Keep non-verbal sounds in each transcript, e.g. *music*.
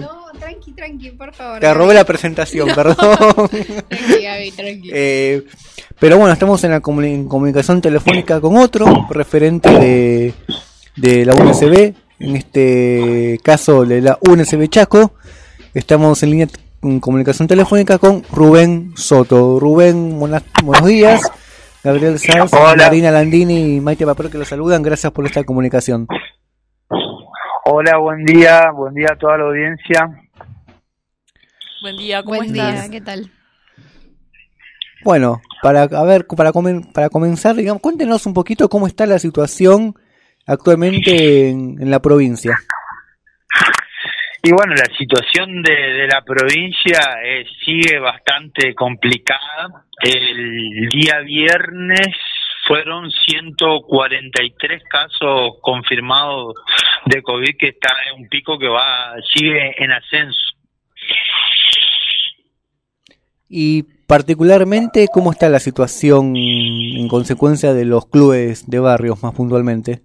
No, tranqui, tranqui, por favor. Te robé la presentación, *laughs* perdón. *laughs* Tranqui, Gaby, tranqui. Eh, pero bueno, estamos en la comuni- en comunicación telefónica con otro referente de, de la UNSB, en este caso de la UNSB Chaco. Estamos en línea en comunicación telefónica con Rubén Soto. Rubén, buenas- buenos días. Gabriel Sanz, Hola. Marina Landini y Maite Papero que los saludan. Gracias por esta comunicación. Hola, buen día, buen día a toda la audiencia. Buen día, ¿cómo Buen estás? día, ¿qué tal? Bueno, para a ver, para comen- para comenzar, digamos, cuéntenos un poquito cómo está la situación actualmente en, en la provincia. Y bueno, la situación de, de la provincia eh, sigue bastante complicada. El día viernes fueron 143 casos confirmados de COVID, que está en un pico que va sigue en ascenso. Y particularmente, ¿cómo está la situación en consecuencia de los clubes de barrios más puntualmente?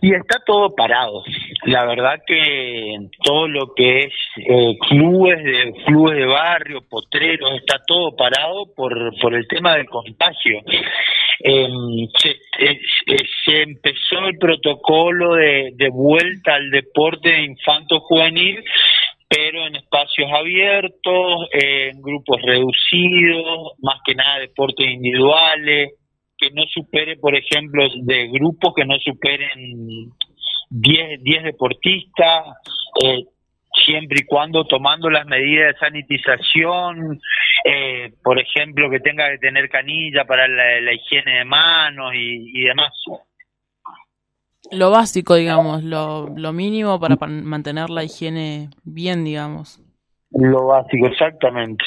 Y está todo parado. La verdad que todo lo que es eh, clubes de clubes de barrio, potreros, está todo parado por por el tema del contagio. Se, eh, eh, se empezó el protocolo de, de vuelta al deporte infanto juvenil pero en espacios abiertos, en grupos reducidos, más que nada deportes individuales, que no supere, por ejemplo, de grupos que no superen 10, 10 deportistas, eh, siempre y cuando tomando las medidas de sanitización, eh, por ejemplo, que tenga que tener canilla para la, la higiene de manos y, y demás. Lo básico, digamos, lo, lo mínimo para mantener la higiene bien, digamos. Lo básico, exactamente.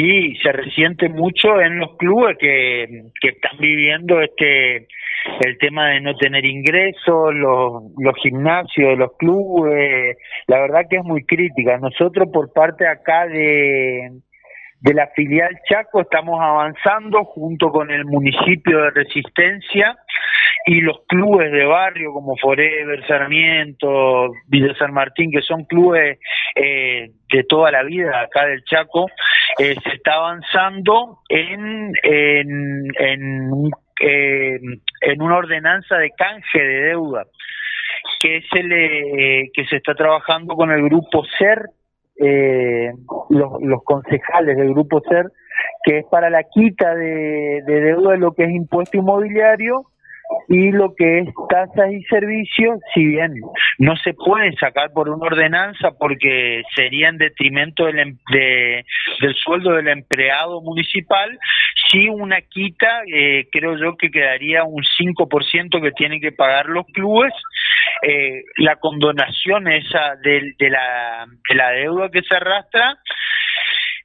Y se resiente mucho en los clubes que, que están viviendo este el tema de no tener ingresos, los, los gimnasios los clubes, la verdad que es muy crítica. Nosotros por parte acá de, de la filial Chaco estamos avanzando junto con el municipio de Resistencia y los clubes de barrio como Forever, Sarmiento, Villa San Martín, que son clubes eh, de toda la vida acá del Chaco, eh, se está avanzando en, en, en, eh, en una ordenanza de canje de deuda que es el eh, que se está trabajando con el grupo SER, eh, los, los concejales del grupo SER, que es para la quita de deuda de lo que es impuesto inmobiliario y lo que es tasas y servicios, si bien no se pueden sacar por una ordenanza porque sería en detrimento del, em- de- del sueldo del empleado municipal, sí una quita, eh, creo yo que quedaría un 5% que tienen que pagar los clubes, eh, la condonación esa de, de la, de la deuda que se arrastra,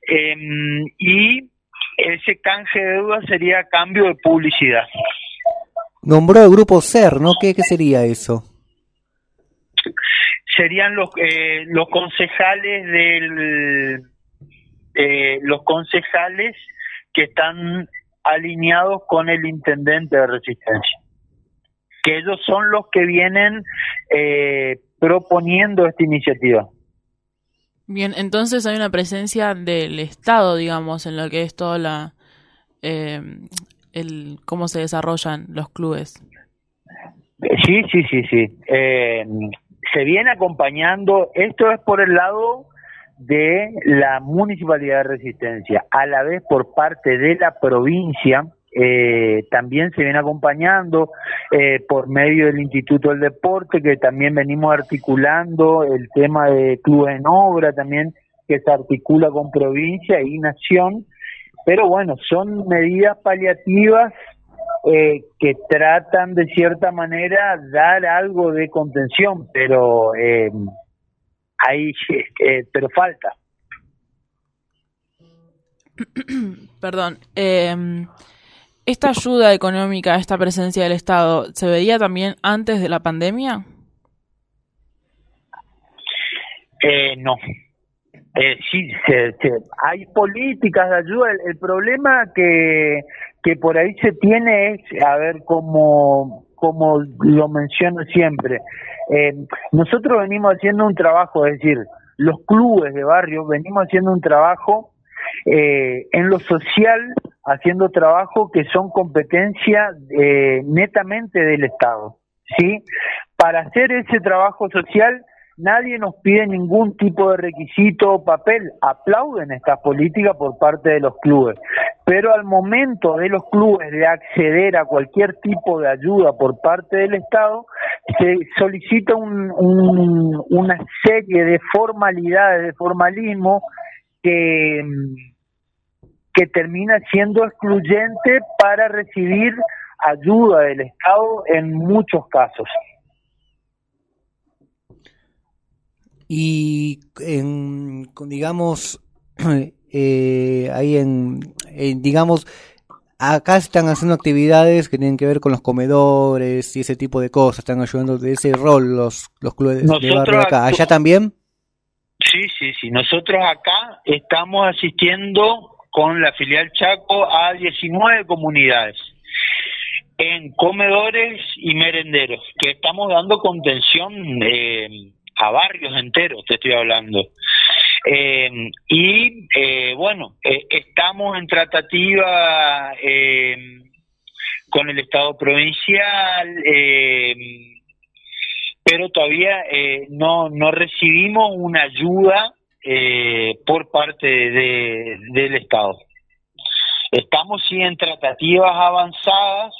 em, y ese canje de deuda sería a cambio de publicidad. Nombró el grupo SER, ¿no? ¿Qué, qué sería eso? serían los eh, los concejales del eh, los concejales que están alineados con el intendente de resistencia que ellos son los que vienen eh, proponiendo esta iniciativa Bien, entonces hay una presencia del Estado, digamos, en lo que es toda la... eh, el cómo se desarrollan los clubes. Sí, sí, sí, sí. Eh, se viene acompañando, esto es por el lado de la Municipalidad de Resistencia, a la vez por parte de la provincia, eh, también se viene acompañando eh, por medio del Instituto del Deporte, que también venimos articulando el tema de clubes en obra, también que se articula con provincia y nación, pero bueno, son medidas paliativas eh, que tratan de cierta manera dar algo de contención, pero eh, hay, eh, pero falta. *clears throat* Perdón. eh, ¿Esta ayuda económica, esta presencia del Estado, se veía también antes de la pandemia? Eh, no. Eh, sí, se- hay políticas de ayuda. El, el problema que, que por ahí se tiene es a ver cómo, como lo menciono siempre, eh, nosotros venimos haciendo un trabajo, es decir, los clubes de barrio venimos haciendo un trabajo eh, en lo social, haciendo trabajo que son competencia eh, netamente del Estado, ¿sí? Para hacer ese trabajo social nadie nos pide ningún tipo de requisito o papel, aplauden esta política por parte de los clubes, pero al momento de los clubes de acceder a cualquier tipo de ayuda por parte del Estado, se solicita un, una serie de formalidades, de formalismo que, que termina siendo excluyente para recibir ayuda del Estado en muchos casos. Y en, digamos, *clears throat* eh, ahí en, digamos, acá están haciendo actividades que tienen que ver con los comedores y ese tipo de cosas, están ayudando de ese rol los, los clubes de barrio acá. ¿Allá también? Sí, sí, sí. Nosotros acá estamos asistiendo con la filial Chaco a 19 comunidades en comedores y merenderos, que estamos dando contención eh, a barrios enteros, te estoy hablando. Eh, y eh, bueno, eh, estamos en tratativa con el Estado provincial, pero todavía no, no recibimos una ayuda por parte de, del Estado. Estamos sí en tratativas avanzadas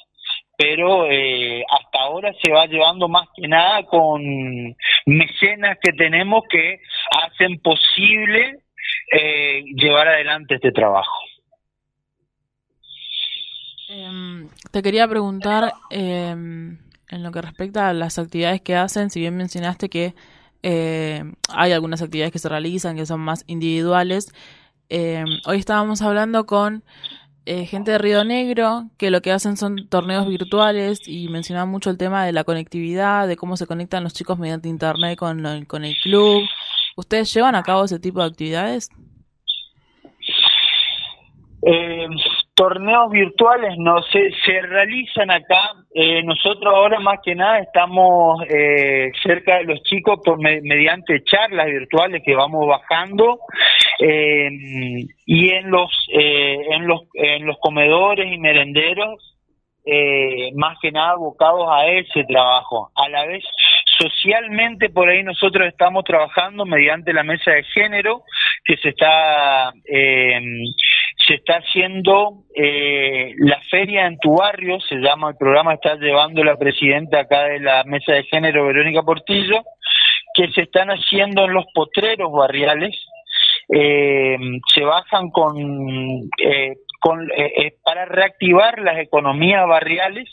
pero eh, hasta ahora se va llevando más que nada con mecenas que tenemos que hacen posible eh, llevar adelante este trabajo. Em, te quería preguntar em, en lo que respecta a las actividades que hacen, si bien mencionaste que eh, hay algunas actividades que se realizan que son más individuales, em, hoy estábamos hablando con eh, gente de Río Negro que lo que hacen son torneos virtuales y mencionaban mucho el tema de la conectividad, de cómo se conectan los chicos mediante internet con, con el club. ¿Ustedes llevan a cabo ese tipo de actividades? Eh, torneos virtuales no se, se realizan acá. Eh, nosotros ahora más que nada estamos eh, cerca de los chicos por mediante charlas virtuales que vamos bajando eh, y en los en los en los comedores y merenderos más que nada abocados a ese trabajo. A la vez socialmente por ahí nosotros estamos trabajando mediante la mesa de género que se está eh, se está haciendo eh, la feria en tu barrio, se llama el programa, está llevando la presidenta acá de la mesa de género, Verónica Portillo, que se están haciendo en los potreros barriales, eh, se bajan con, eh, con para reactivar las economías barriales,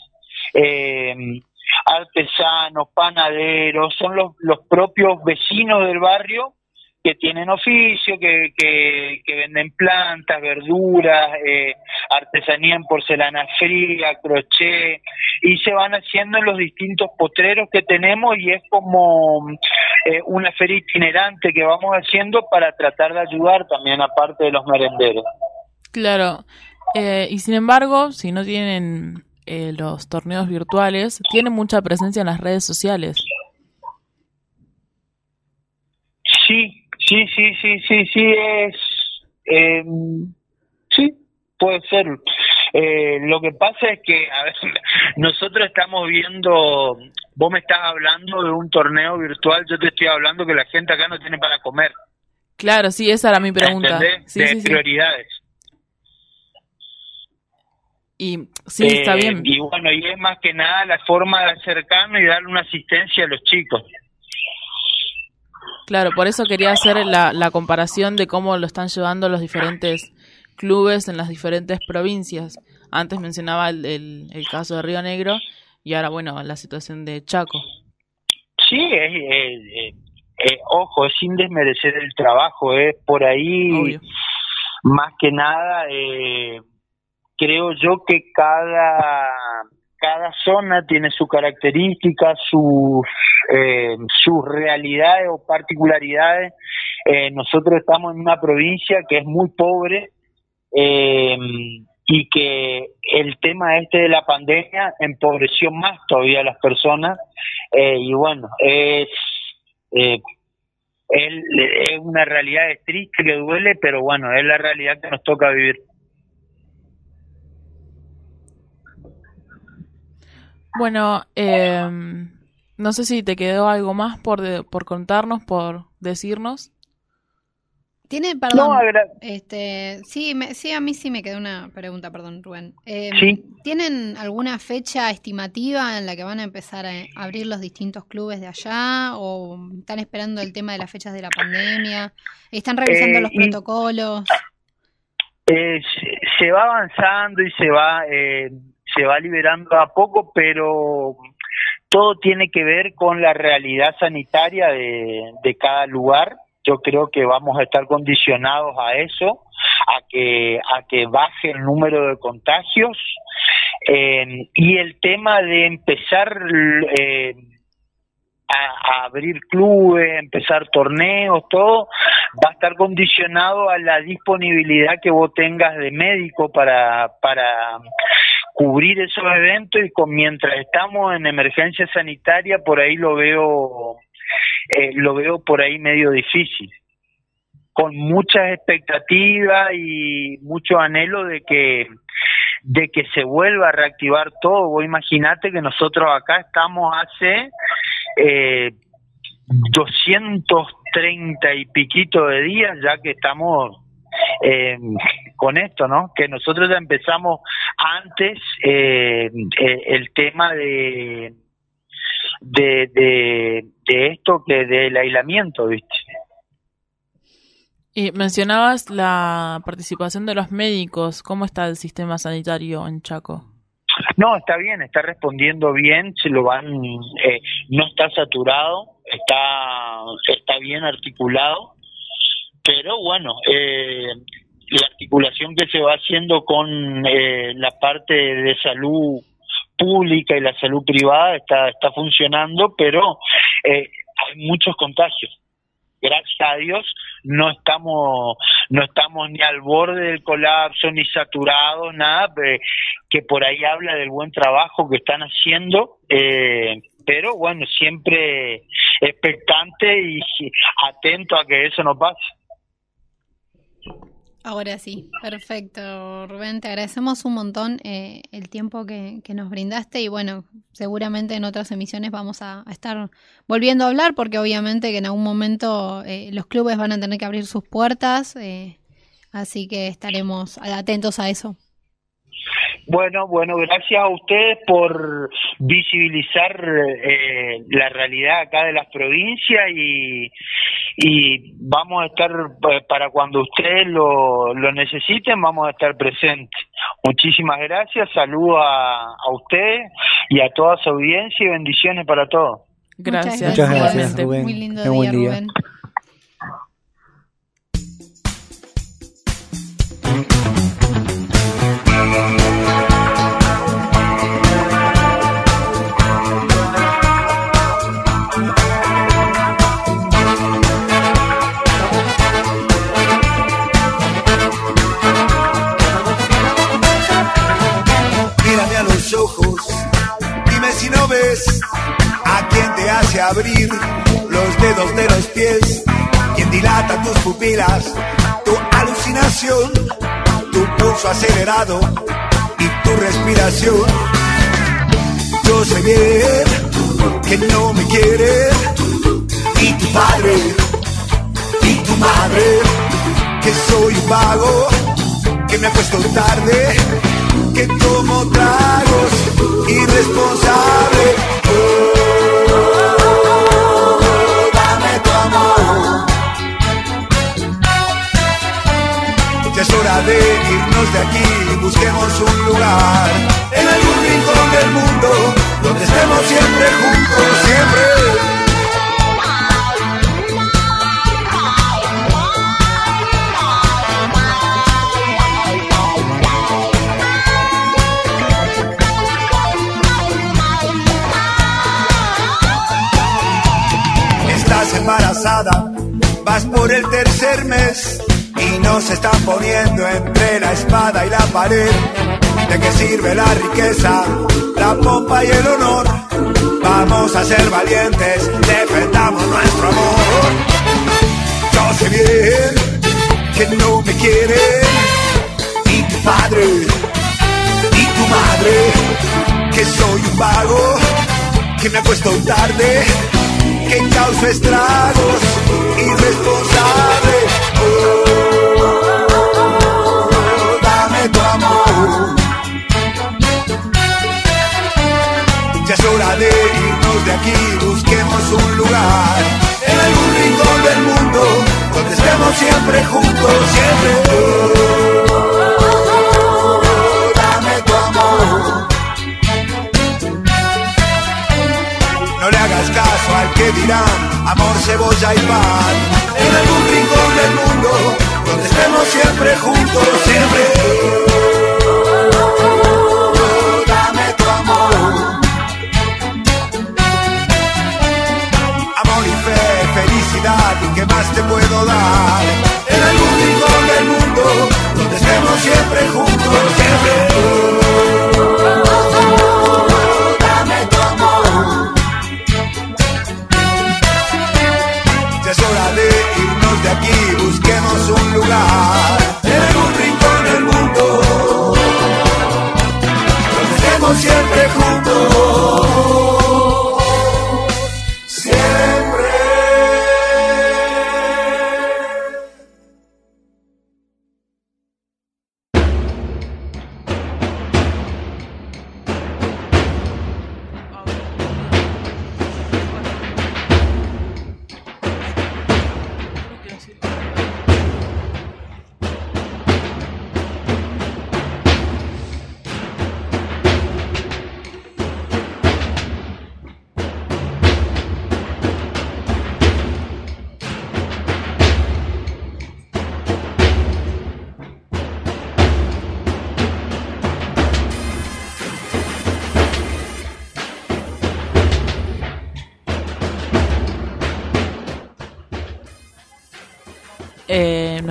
artesanos, panaderos, son los, los propios vecinos del barrio que tienen oficio, que, que, venden plantas, verduras, eh, artesanía en porcelana fría, crochet, y se van haciendo en los distintos potreros que tenemos y es como eh, una feria itinerante que vamos haciendo para tratar de ayudar también aparte de los merenderos. Claro, eh, y sin embargo, si no tienen los torneos virtuales, tienen mucha presencia en las redes sociales. Sí, Sí, sí, sí, sí, sí, es... Eh, sí, puede ser. Eh, lo que pasa es que a ver, *laughs* nosotros estamos viendo, vos me estás hablando de un torneo virtual, yo te estoy hablando que la gente acá no tiene para comer. Claro, sí, esa era mi pregunta. Sí, de prioridades. Y sí, está eh, bien. Y bueno, y es más que nada la forma de acercarnos y darle una asistencia a los chicos. Claro, por eso quería hacer la, la comparación de cómo lo están llevando los diferentes clubes en las diferentes provincias. Antes mencionaba el, el, caso de Río Negro y ahora, bueno, la situación de Chaco. Sí, es, ojo, es sin desmerecer el trabajo, es por ahí, más que nada, eh, creo yo que cada cada zona tiene su característica, sus, eh, sus realidades o particularidades. Eh, nosotros estamos en una provincia que es muy pobre eh, y que el tema este de la pandemia empobreció más todavía a las personas eh, y bueno, es, eh, es una realidad triste que duele, pero bueno, es la realidad que nos toca vivir. Bueno, eh, no sé si te quedó algo más por, de- por contarnos, por decirnos. Tiene, perdón, No, este, sí, me- sí, a mí sí me quedó una pregunta, perdón, Rubén. Eh, Sí. ¿Tienen alguna fecha estimativa en la que van a empezar a abrir los distintos clubes de allá? ¿O están esperando el tema de las fechas de la pandemia? ¿Están revisando Eh, los y- protocolos? Eh, se, va avanzando y se va eh, se va liberando a poco, pero todo tiene que ver con la realidad sanitaria de, de cada lugar. Yo creo que vamos a estar condicionados a eso, a que a que baje el número de contagios. Eh, y el tema de empezar eh, a, abrir clubes, empezar torneos, todo va a estar condicionado a la disponibilidad que vos tengas de médico para para cubrir esos eventos. Y con mientras estamos en emergencia sanitaria por ahí lo veo eh, lo veo por ahí medio difícil con muchas expectativas y mucho anhelo de que de que se vuelva a reactivar todo. Vos imaginate que nosotros acá estamos hace eh, 230 y piquito de días ya que estamos eh, con esto, ¿no? Que nosotros ya empezamos antes eh, eh, el tema de, de, de, de esto que del aislamiento, ¿viste? Y mencionabas la participación de los médicos. ¿Cómo está el sistema sanitario en Chaco? No, está bien, está respondiendo bien, se lo van, eh, no está saturado, está, está bien articulado, pero bueno, eh, la articulación que se va haciendo con eh, la parte de salud pública y la salud privada está, está funcionando, pero eh, hay muchos contagios. Gracias a Dios no estamos no estamos ni al borde del colapso ni saturados nada que por ahí habla del buen trabajo que están haciendo eh, pero bueno siempre expectante y atento a que eso no pase Ahora sí, perfecto, Rubén. Te agradecemos un montón eh, el tiempo que, que nos brindaste y bueno, seguramente en otras emisiones vamos a, estar volviendo a hablar porque obviamente que en algún momento eh, los clubes van a tener que abrir sus puertas, eh, así que estaremos atentos a eso. Bueno, bueno, gracias a ustedes por visibilizar eh, la realidad acá de las provincias y, y vamos a estar, eh, para cuando ustedes lo, lo necesiten, vamos a estar presentes. Muchísimas gracias, saludo a, a ustedes y a toda su audiencia y bendiciones para todos. Gracias. Muchas gracias. Rubén. Muy lindo Qué día, buen día. Rubén. Tu alucinación, tu pulso acelerado y tu respiración. Yo sé bien que no me quieres, y tu padre, y tu madre, que soy un vago, que me acuesto tarde que tomo tragos irresponsable. De irnos de aquí, busquemos un lugar en algún rincón del mundo donde estemos siempre juntos, siempre. Estás embarazada, vas por el tercer mes nos están poniendo entre la espada y la pared. ¿De qué sirve la riqueza, la pompa y el honor? Vamos a ser valientes, defendamos nuestro amor. Yo sé bien que no me quieren, y tu padre, y tu madre, que soy un vago, que me acuesto tarde, que causa estragos, irresponsable. Hora de irnos de aquí, busquemos un lugar en algún rincón del mundo donde estemos siempre juntos, siempre. Dame tu amor. No le hagas caso al que dirán amor, cebolla y pan. En algún rincón del mundo donde estemos siempre juntos, siempre. ¿Qué más te puedo dar? En algún rincón del mundo, donde estemos siempre juntos, siempre. Dame. Ya es hora de irnos de aquí, busquemos un lugar. En algún rincón del mundo, donde estemos siempre juntos.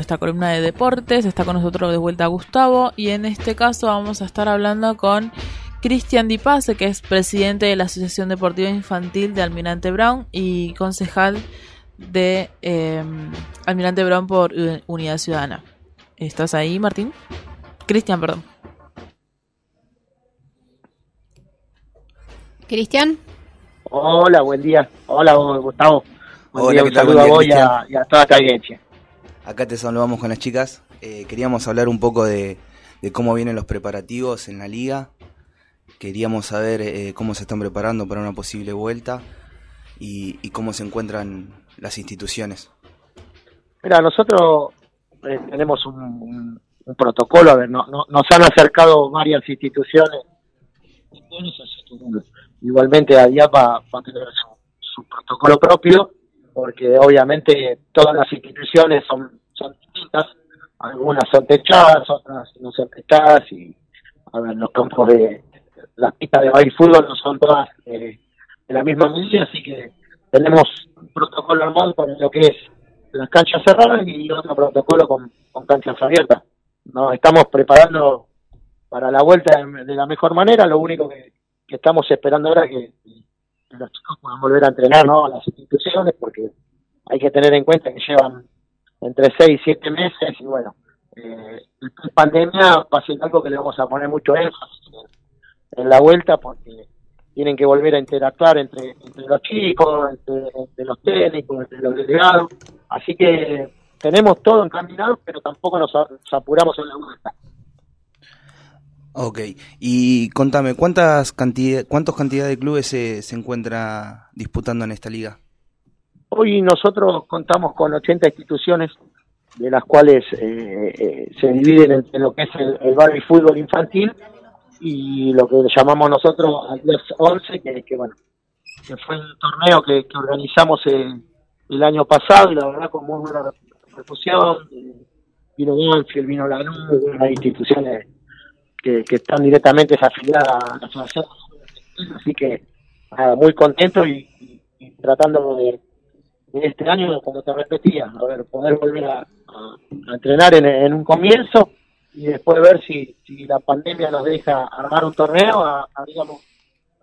Nuestra columna de deportes. Está con nosotros de vuelta Gustavo y en este caso vamos a estar hablando con Cristian Di Pase, que es presidente de la Asociación Deportiva Infantil de Almirante Brown y concejal de eh, Almirante Brown por Unidad Ciudadana. ¿Estás ahí, Martín? Cristian, perdón. Cristian, Hola, buen día. Hola, Gustavo. Buen Hola, día, ¿qué un saludo a vos y a, y a toda esta audiencia. Acá te saludamos con las chicas. Eh, queríamos hablar un poco de, de cómo vienen los preparativos en la liga. Queríamos saber eh, cómo se están preparando para una posible vuelta y, cómo se encuentran las instituciones. Mira, nosotros eh, tenemos un, protocolo, a ver, no, no- nos han acercado varias instituciones. Igualmente, ADIAPA va a tener su protocolo propio, porque obviamente todas las instituciones son, son distintas. Algunas son techadas, otras no son techadas, y a ver, los campos de las pistas de baile fútbol no son todas de la misma medida, así que tenemos un protocolo armado para lo que es las canchas cerradas y otro protocolo con, con canchas abiertas. Nos estamos preparando para la vuelta de, la mejor manera, lo único que, que estamos esperando ahora es que, que los chicos puedan volver a entrenar ¿no? a las instituciones, porque hay que tener en cuenta que llevan entre 6 y 7 meses y bueno, eh, el pandemia va a ser algo que le vamos a poner mucho énfasis en, la vuelta porque tienen que volver a interactuar entre, entre los chicos, entre, entre los técnicos, entre los delegados. Así que tenemos todo encaminado, pero tampoco nos apuramos en la vuelta. Ok, y contame, ¿cuántas cantidad, ¿cuántos cantidad de clubes se, se encuentra disputando en esta liga? Hoy nosotros contamos con 80 instituciones, de las cuales eh, eh, se dividen entre lo que es el, el bar y fútbol infantil y lo que llamamos nosotros al 11, que, bueno, que fue un torneo que, organizamos el, el año pasado y la verdad con muy buena repercusión. eh, Vino Banfield, vino Lanús, hay instituciones que, están directamente afiliadas a la asociación, así que muy contento y, y- tratando de este año, como te repetía, a ver, poder volver a, a entrenar en, un comienzo y después ver si, si la pandemia nos deja armar un torneo, haríamos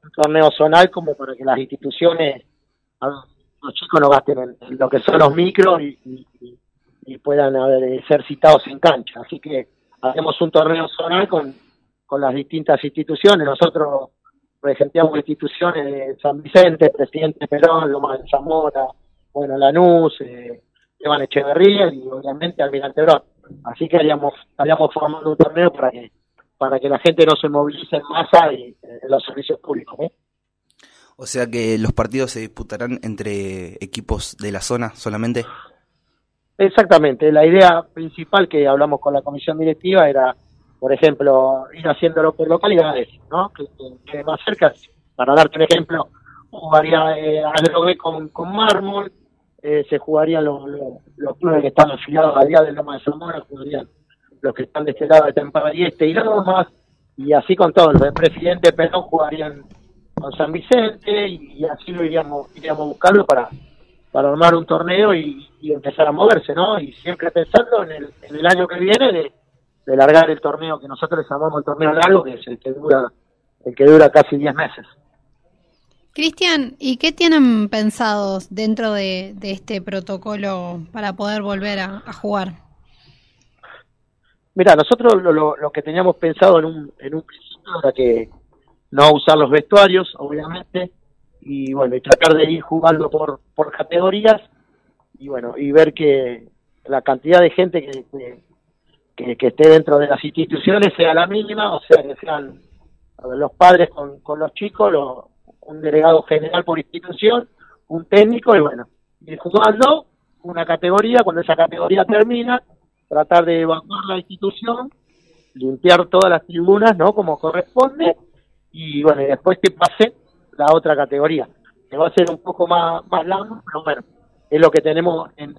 un torneo zonal como para que las instituciones, los chicos no gasten en, lo que son los micros y, puedan ser citados en cancha. Así que hacemos un torneo zonal con, con las distintas instituciones. Nosotros presenteamos instituciones de San Vicente, Presidente Perón, Loma de Zamora, bueno, Lanús, eh, Iván Echeverría y obviamente Almirante Brón. Así que haríamos, estaríamos formando un torneo para que para que la gente no se movilice en masa y, en los servicios públicos. ¿eh? O sea que los partidos se disputarán entre equipos de la zona solamente. Exactamente, la idea principal que hablamos con la comisión directiva era, por ejemplo, ir haciéndolo por localidades, ¿no? Que, más cerca, para darte un ejemplo, jugaría eh, con, con mármol, eh, se jugarían los, los, clubes que están afiliados al día de Loma de Zamora, jugarían los que están de este lado de Tempada y Este y más y así con todos, los de Presidente Perón jugarían con San Vicente y, así lo iríamos, iríamos buscando para, para armar un torneo y, empezar a moverse, ¿no? Y siempre pensando en el, en el año que viene de, de largar el torneo que nosotros llamamos el torneo largo, que es el que dura, el que dura casi 10 meses. Cristian, ¿y qué tienen pensados dentro de, este protocolo para poder volver a, jugar? Mira, nosotros lo, que teníamos pensado en un, en un principio era que no usar los vestuarios, obviamente, y bueno, y tratar de ir jugando por, por categorías y bueno, y ver que la cantidad de gente que, que, que, esté dentro de las instituciones sea la mínima, o sea, que sean los padres con, con los chicos, los un delegado general por institución, un técnico y bueno, ir jugando una categoría, cuando esa categoría termina, tratar de evacuar la institución, limpiar todas las tribunas, ¿no? Como corresponde, y bueno, y después que pase la otra categoría, que va a ser un poco más, más largo, pero bueno, es lo que tenemos en,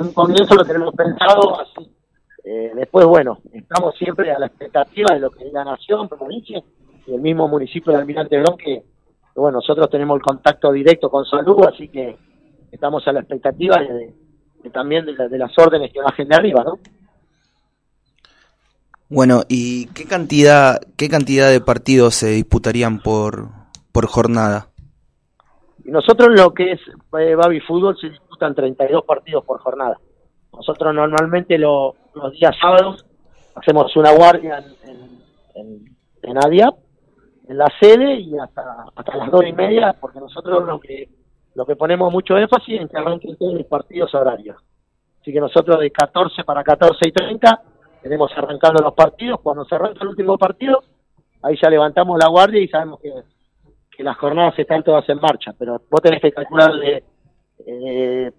un comienzo, lo tenemos pensado así. Eh, después, bueno, estamos siempre a la expectativa de lo que es la nación, provincia y el mismo municipio de Almirante Brón que bueno, nosotros tenemos el contacto directo con salud, así que estamos a la expectativa de, también de, las órdenes que bajen de arriba, ¿no? Bueno, ¿y qué cantidad, qué cantidad de partidos se disputarían por, por jornada? Nosotros lo que es eh, Babi Fútbol se disputan 32 partidos por jornada. Nosotros normalmente los días sábados hacemos una guardia en, en, en, en la sede y hasta, hasta las dos y media, porque nosotros lo que lo que ponemos mucho énfasis en que arranquen todos los partidos horarios. Así que nosotros de 14 para 14 y 30 tenemos arrancando los partidos. Cuando se arranca el último partido, ahí ya levantamos la guardia y sabemos que, que las jornadas están todas en marcha. Pero vos tenés que calcular de, eh,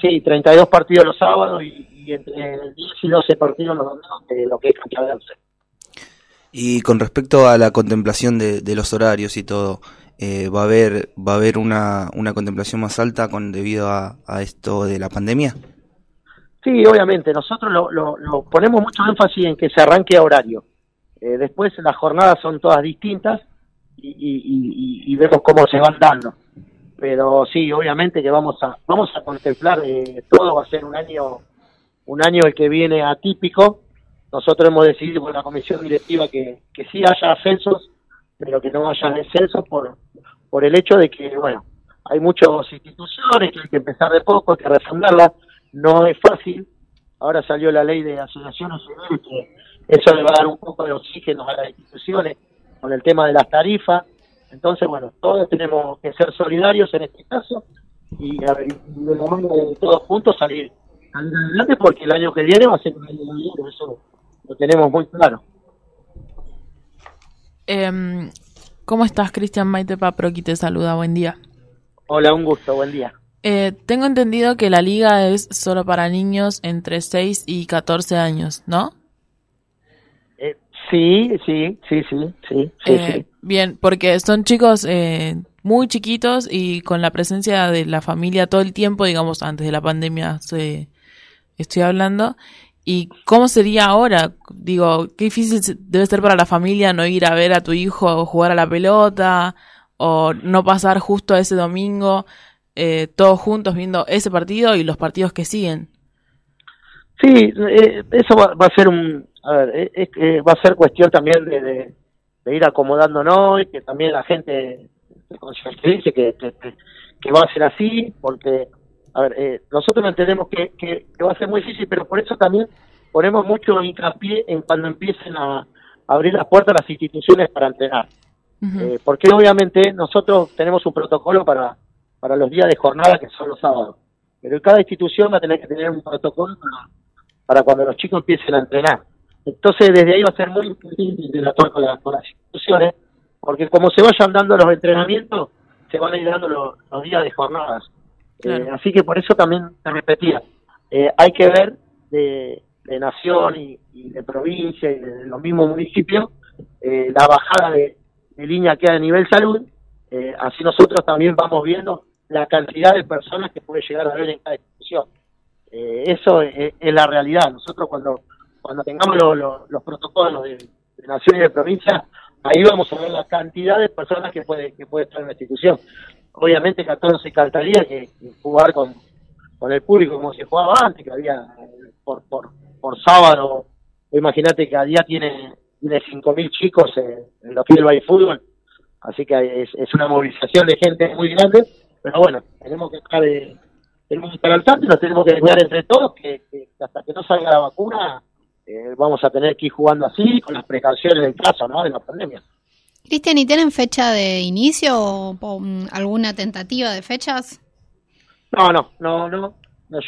sí, 32 partidos los sábados y, entre 10 y 12 partidos los domingos, de lo que es cancha y con respecto a la contemplación de, los horarios y todo, eh, ¿va a haber va a haber una, una contemplación más alta con debido a, esto de la pandemia? Sí, obviamente. Nosotros lo, lo, ponemos mucho énfasis en que se arranque a horario. Eh, después las jornadas son todas distintas y, vemos cómo se van dando. Pero sí, obviamente que vamos a vamos a contemplar eh, todo. Va a ser un año un año el que viene atípico nosotros hemos decidido con la comisión directiva que, que sí haya ascensos, pero que no haya descensos por, por el hecho de que, bueno, hay muchas instituciones que hay que empezar de poco, hay que refundarlas, no es fácil. Ahora salió la ley de asociaciones civiles, que eso le va a dar un poco de oxígeno a las instituciones con el tema de las tarifas. Entonces, bueno, todos tenemos que ser solidarios en este caso y de la mano de todos juntos salir, adelante porque el año que viene va a ser un año duro, eso lo tenemos muy claro. Eh, ¿Cómo estás, Cristian Maite Paproqui? Te saluda, buen día. Hola, un gusto, buen día. Eh, tengo entendido que la liga es solo para niños entre 6 y 14 años, ¿no? Eh, sí, sí, sí, sí, sí, eh, sí, Bien, porque son chicos eh, muy chiquitos y con la presencia de la familia todo el tiempo, digamos, antes de la pandemia estoy hablando, ¿Y cómo sería ahora? Digo, qué difícil debe ser para la familia no ir a ver a tu hijo jugar a la pelota o no pasar justo ese domingo eh, todos juntos viendo ese partido y los partidos que siguen. Sí, eh, eso va, va, a ser un, a ver, es, es, va a ser cuestión también de, de, de, ir acomodándonos y que también la gente se que, que, que, va a ser así, porque, a ver, eh, nosotros entendemos que, que, que, va a ser muy difícil, pero por eso también ponemos mucho hincapié en cuando empiecen a, a abrir las puertas a las instituciones para entrenar. Uh -huh. eh, porque obviamente nosotros tenemos un protocolo para, para los días de jornada que son los sábados, pero cada institución va a tener que tener un protocolo para para cuando los chicos empiecen a entrenar. Entonces, desde ahí va a ser muy difícil interactuar con, la, con las instituciones, porque como se vayan dando los entrenamientos, se van a ir dando los, los días de jornadas. Claro. Eh, así que por eso también te repetía, eh, hay que ver de, de nación y, y, de provincia y de los mismos municipios eh, la bajada de, de, línea que hay a nivel salud, eh, así nosotros también vamos viendo la cantidad de personas que puede llegar a haber en cada institución. Eso es, es, la realidad. Nosotros cuando cuando tengamos lo, lo, los protocolos de, de, nación y de provincia, ahí vamos a ver la cantidad de personas que puede que puede estar en la institución. Obviamente que a todos nos encantaría que, que jugar con, con el público como se jugaba antes, que había por por, por sábado, imagínate que a día tiene, tiene 5.000 chicos en, en lo que es el fútbol, así que es, es una movilización de gente muy grande, pero bueno, tenemos que estar... De, tenemos que estar al tanto y nos tenemos que cuidar entre todos que, que, hasta que no salga la vacuna eh, vamos a tener que ir jugando así con las precauciones del caso ¿no? de la pandemia. Cristian, ¿y tienen fecha de inicio o, o, alguna tentativa de fechas? No, no, no, no.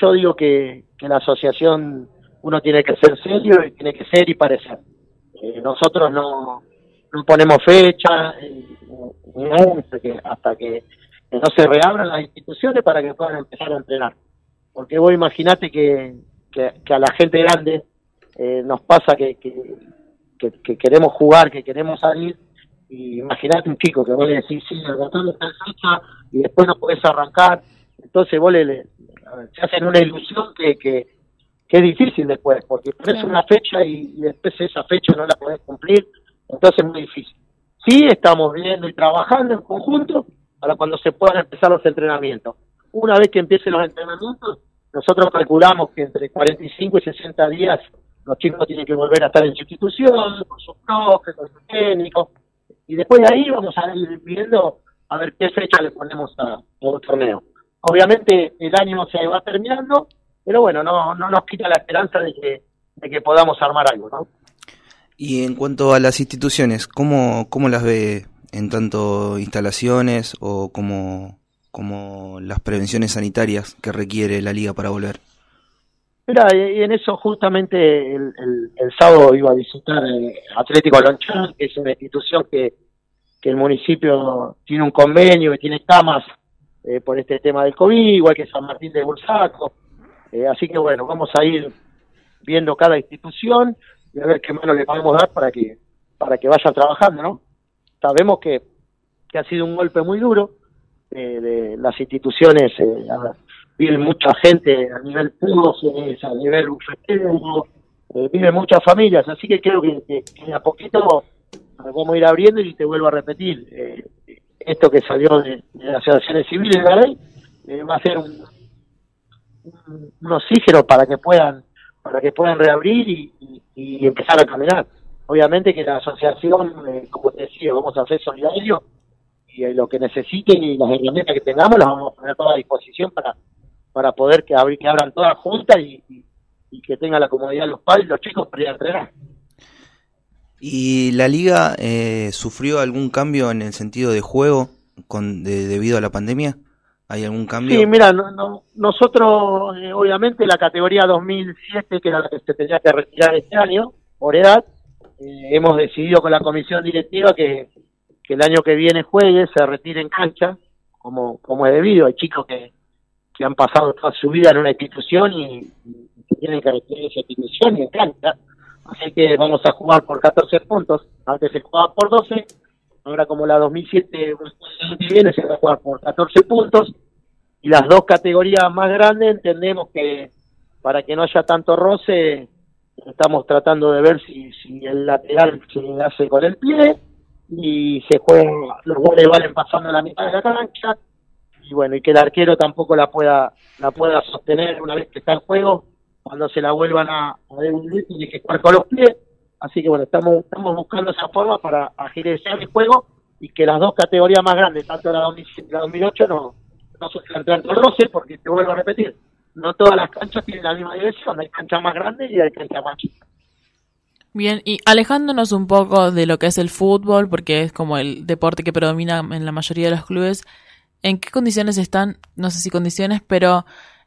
Yo digo que, que la asociación uno tiene que ser serio y tiene que ser y parecer. Eh, nosotros no, no ponemos fecha, eh, hasta que, hasta que no se reabran las instituciones para que puedan empezar a entrenar. Porque vos imaginate que, que, a la gente grande eh, nos pasa que, que, queremos jugar, que queremos salir, y imaginate un chico que vos le decís, sí, el botón está en fecha, y después no podés arrancar, entonces vos le, le se hacen una ilusión que, que, que es difícil después, porque pones una fecha y, y después esa fecha no la podés cumplir, entonces es muy difícil. Sí, estamos viendo y trabajando en conjunto, para cuando se puedan empezar los entrenamientos. Una vez que empiecen los entrenamientos, nosotros calculamos que entre 45 y 60 días los chicos tienen que volver a estar en su institución, con sus profes, con sus técnicos, y después de ahí vamos a ir viendo a ver qué fecha le ponemos a, a un torneo. Obviamente el año se va terminando, pero bueno, no, no nos quita la esperanza de que, de que podamos armar algo, ¿no? Y en cuanto a las instituciones, ¿cómo, cómo las ve en tanto instalaciones o como, como las prevenciones sanitarias que requiere la liga para volver? Mira, y en eso justamente el, el, sábado iba a visitar el Atlético Alonchán, que es una institución que, que el municipio tiene un convenio, que tiene camas eh, por este tema del COVID, igual que San Martín de Bursaco. Eh, así que bueno, vamos a ir viendo cada institución y a ver qué mano le podemos dar para que para que vayan trabajando, ¿no? sabemos que, que ha sido un golpe muy duro, eh, de las instituciones eh, vive mucha gente a nivel público, a nivel bufetero, eh, vive muchas familias, así que creo que, a poquito vamos a ir abriendo y te vuelvo a repetir, eh, esto que salió de, las asociaciones civiles de la ley eh, va a ser un, un, oxígeno para que puedan para que puedan reabrir y, y, empezar a caminar. Obviamente que la asociación, eh, como te decía, vamos a ser solidarios y eh, lo que necesiten y las herramientas que tengamos las vamos a poner a toda disposición para para poder que, abri que abran todas juntas y, y, y, que tengan la comodidad los padres y los chicos para ir a entrenar. ¿Y la liga eh, sufrió algún cambio en el sentido de juego con, de, debido a la pandemia? ¿Hay algún cambio? Sí, mira, no, no, nosotros, eh, obviamente, la categoría 2007, que era la que se tenía que retirar este año, por edad, eh, hemos decidido con la comisión directiva que, que, el año que viene juegue, se retire en cancha, como, como es debido. Hay chicos que, que han pasado toda su vida en una institución y, y tienen que retirar esa institución y en cancha. Así que vamos a jugar por 14 puntos. Antes se jugaba por 12, ahora como la 2007 viene se va a jugar por 14 puntos. Y las dos categorías más grandes entendemos que para que no haya tanto roce estamos tratando de ver si, si el lateral se hace con el pie y se juegan, los goles valen pasando a la mitad de la cancha y bueno, y que el arquero tampoco la pueda la pueda sostener una vez que está en juego cuando se la vuelvan a, a devolver tiene que jugar con los pies. Así que bueno, estamos, estamos buscando esa forma para agilizar el juego y que las dos categorías más grandes, tanto la 2007 y la 2008, no, no sufran tanto roce, porque te vuelvo a repetir, no todas las canchas tienen la misma dirección, hay canchas más grandes y hay canchas más chicas. Bien, y alejándonos un poco de lo que es el fútbol, porque es como el deporte que predomina en la mayoría de los clubes, ¿en qué condiciones están, no sé si condiciones, pero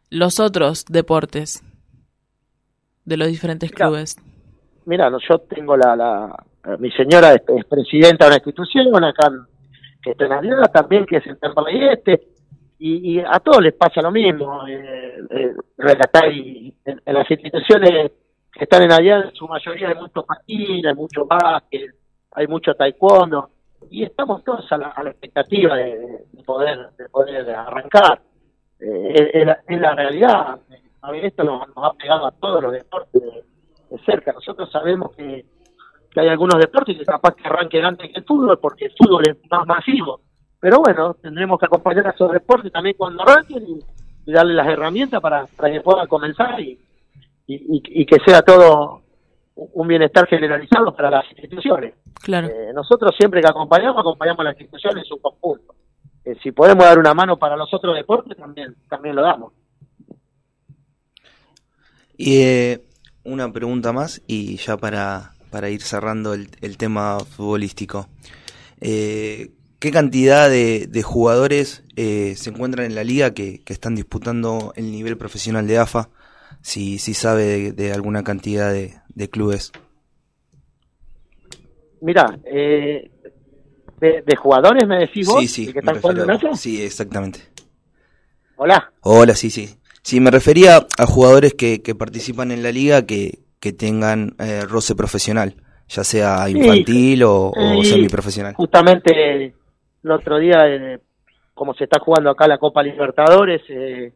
los otros deportes de los diferentes Mira, clubes? Mira, no, yo tengo la, la eh, mi señora es, es presidenta de una institución acá que está en Alianza también, que es en Temperley Este, y, y a todos les pasa lo mismo. Eh, eh, relatar y en, en las instituciones que están en Alianza, en su mayoría hay mucho patín, hay mucho básquet, hay mucho taekwondo, y estamos todos a la, a la expectativa de, de poder de poder arrancar. Eh, es, la, realidad. A ver, esto nos, ha pegado a todos los deportes de, cerca. Nosotros sabemos que, que hay algunos deportes que capaz que arranquen antes que el fútbol, porque el fútbol es más masivo. Pero bueno, tendremos que acompañar a esos deportes también cuando arranquen y, darle las herramientas para, para que puedan comenzar y, y- y que sea todo un bienestar generalizado para las instituciones. Claro. Eh, nosotros siempre que acompañamos, acompañamos a las instituciones en su conjunto. Eh, si podemos dar una mano para los otros deportes, también, también lo damos. Y eh, una pregunta más y ya para, para ir cerrando el, el tema futbolístico. Eh, ¿Qué cantidad de, de jugadores eh, se encuentran en la liga que, que están disputando el nivel profesional de AFA? Si, si sabe de, de alguna cantidad de, de clubes. Mira, eh, de, de jugadores me decís vos, Sí, sí, ¿de que están jugando en sí, exactamente. Hola. Hola, sí, sí. Sí, me refería a jugadores que, que participan en la liga que, que tengan eh, roce profesional, ya sea infantil o, o semiprofesional. Justamente el otro día, eh, como se está jugando acá la Copa Libertadores, eh,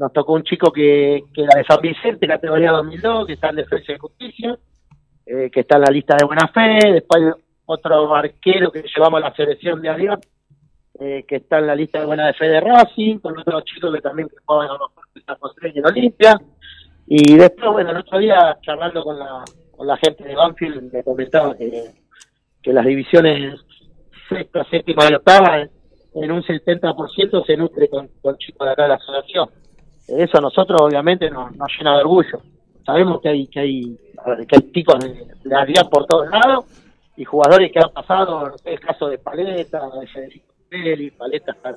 nos tocó un chico que, que era de San Vicente, categoría 2002, que está en Defensa y Justicia, eh, que está en la lista de Buena Fe, después otro arquero que llevamos a la selección de Alianza, eh, que está en la lista de Buena Fe de Racing, con otros chicos que también juegan a los San José y en Olimpia, y después, bueno, el otro día charlando con la, con la gente de Banfield, me comentaba que, que las divisiones sexta, séptima y octava, en un 70% se nutre con, con chicos de acá de la asociación. Eso a nosotros obviamente nos, nos llena de orgullo. Sabemos que hay que hay, que hay chicos de, de por todos lados y jugadores que han pasado, el caso de Paleta, de Federico Crivelli, Paleta está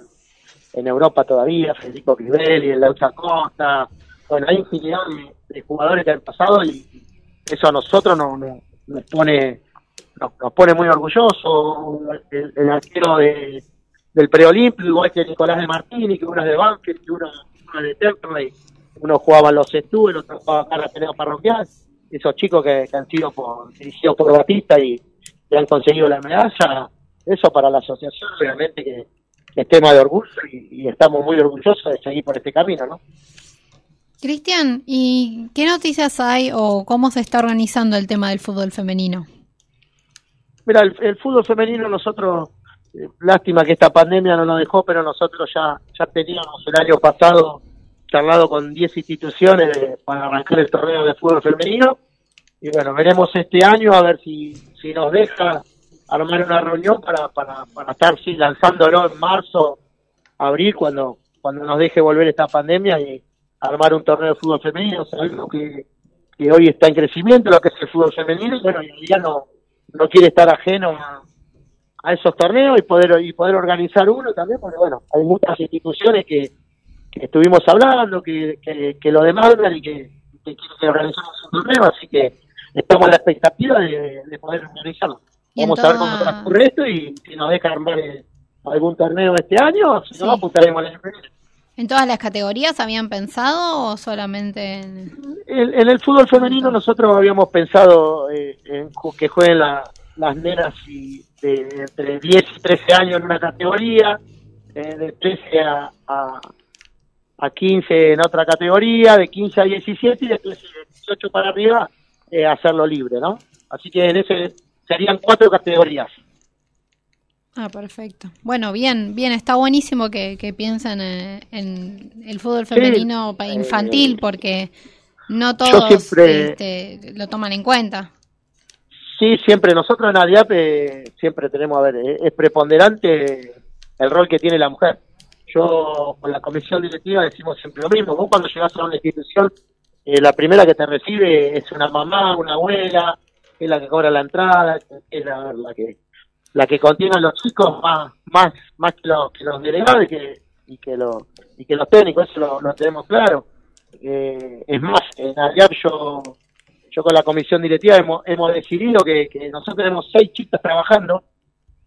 en Europa todavía, Federico Crivelli, el Laucha Costa, bueno, hay infinidad de, jugadores que han pasado y eso a nosotros nos, nos, pone nos, nos pone muy orgullosos. El, el arquero de, del preolímpico, igual que Nicolás de Martini, que uno es de Banfield, que uno, uno de Temperley, uno jugaba en los Estú, el otro jugaba acá en la pelea parroquial. Esos chicos que, que han sido por, dirigidos por Batista y, y han conseguido la medalla, eso para la asociación obviamente que, que es tema de orgullo y, y estamos muy orgullosos de seguir por este camino, ¿no? Cristian, ¿y qué noticias hay o cómo se está organizando el tema del fútbol femenino? Mira, el, el fútbol femenino nosotros, lástima que esta pandemia no nos dejó, pero nosotros ya, ya teníamos el año pasado charlado con 10 instituciones de- para arrancar el torneo de fútbol femenino. Y bueno, veremos este año a ver si, si nos deja armar una reunión para, para, para estar sí, lanzándolo en marzo, abril, cuando, cuando nos deje volver esta pandemia y armar un torneo de fútbol femenino. Sabemos que, que hoy está en crecimiento lo que es el fútbol femenino, y bueno, ya no, no quiere estar ajeno a, a esos torneos y poder y poder organizar uno también, porque bueno, hay muchas instituciones que, que estuvimos hablando, que, que, que lo demandan y que, que quieren que organizemos un torneo, así que estamos a la expectativa de, de poder organizarlo. Vamos a ver cómo transcurre esto y si nos deja armar eh, algún torneo este año, si no, apuntaremos al. ¿En todas las categorías habían pensado o solamente en... En, en el fútbol femenino nosotros habíamos pensado eh, en que jueguen la- las nenas y de, entre 10 y 13 años en una categoría, eh, de 13 a, a, a 15 en otra categoría, de 15 a 17 y de 18 para arriba eh, hacerlo libre, ¿no? Así que en ese serían cuatro categorías. Ah, perfecto. Bueno, bien, bien, está buenísimo que, que piensen eh, en el fútbol femenino eh, infantil porque no todos siempre- este, lo toman en cuenta. Sí, siempre nosotros en ADIAP eh, siempre tenemos, a ver, eh, es preponderante el rol que tiene la mujer. Yo con la comisión directiva decimos siempre lo mismo. Vos cuando llegas a una institución, eh, la primera que te recibe es una mamá, una abuela, es la que cobra la entrada, es la, la que la que contiene a los chicos más más más que los, que los delegados y que y que los y que los técnicos, eso lo, lo tenemos claro. Eh, es más, en ADIAP yo yo con la comisión directiva hemos, hemos decidido que, que nosotros tenemos seis chicas trabajando,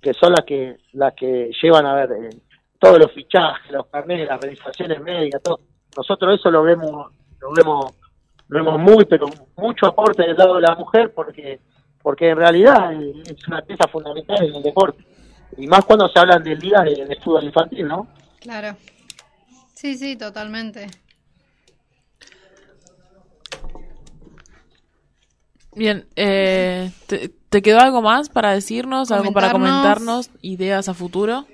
que son las que las que llevan a ver eh, todos los fichajes, los carnets, las realizaciones médicas, todo. Nosotros eso lo vemos, lo vemos, lo vemos muy, pero mucho aporte del lado de la mujer, porque porque en realidad es una pieza fundamental en el deporte. Y más cuando se hablan de ligas de, de fútbol infantil, ¿no? Claro. Sí, sí, totalmente. Bien, eh, ¿te, te quedó algo más para decirnos? ¿Algo para Comentarnos. ¿Ideas a futuro?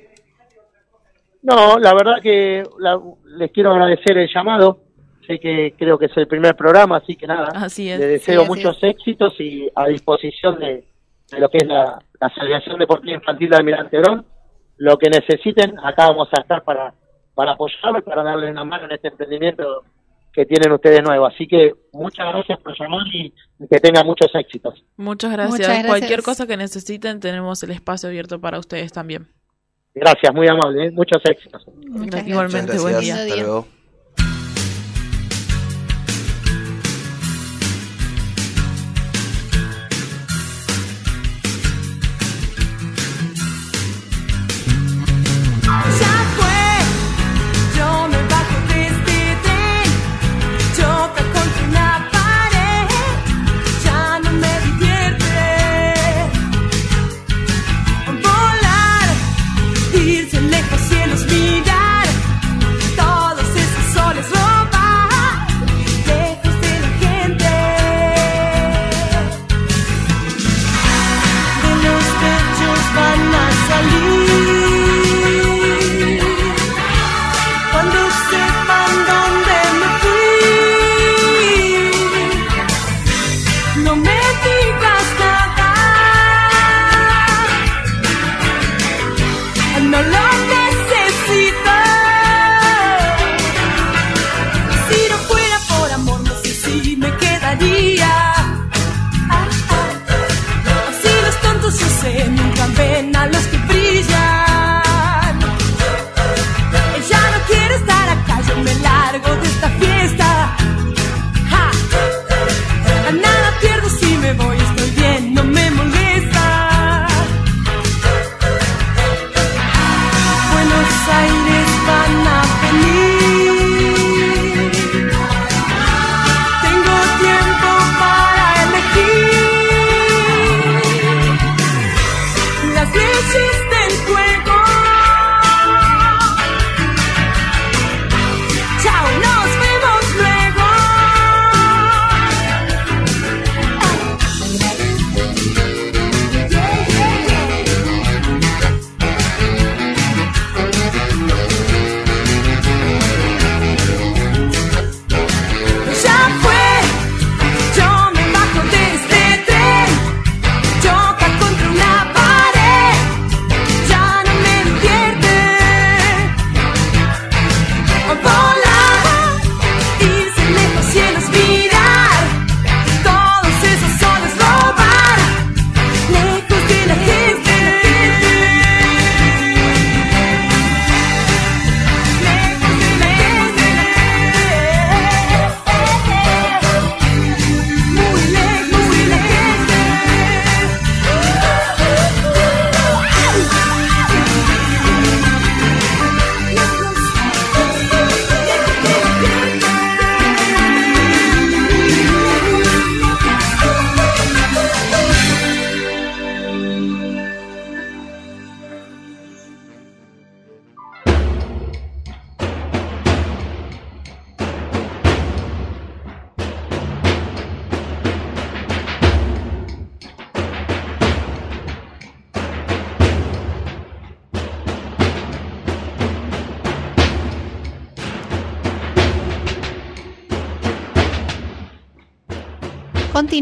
No, la verdad que la- les quiero agradecer el llamado. Sé que creo que es el primer programa, así que nada. Así es. Les deseo Sí, muchos éxitos y a disposición de, de lo que es la, la Asociación Deportiva Infantil de Almirante Brón. Lo que necesiten, acá vamos a estar para, para apoyarlos, para darles una mano en este emprendimiento que tienen ustedes nuevo. Así que muchas gracias por llamar y, que tengan muchos éxitos. Muchas gracias. Muchas gracias. Cualquier cosa que necesiten, tenemos el espacio abierto para ustedes también. Gracias, muy amable. ¿eh? Muchos éxitos. Muchas gracias. Igualmente, buen día. Hasta luego.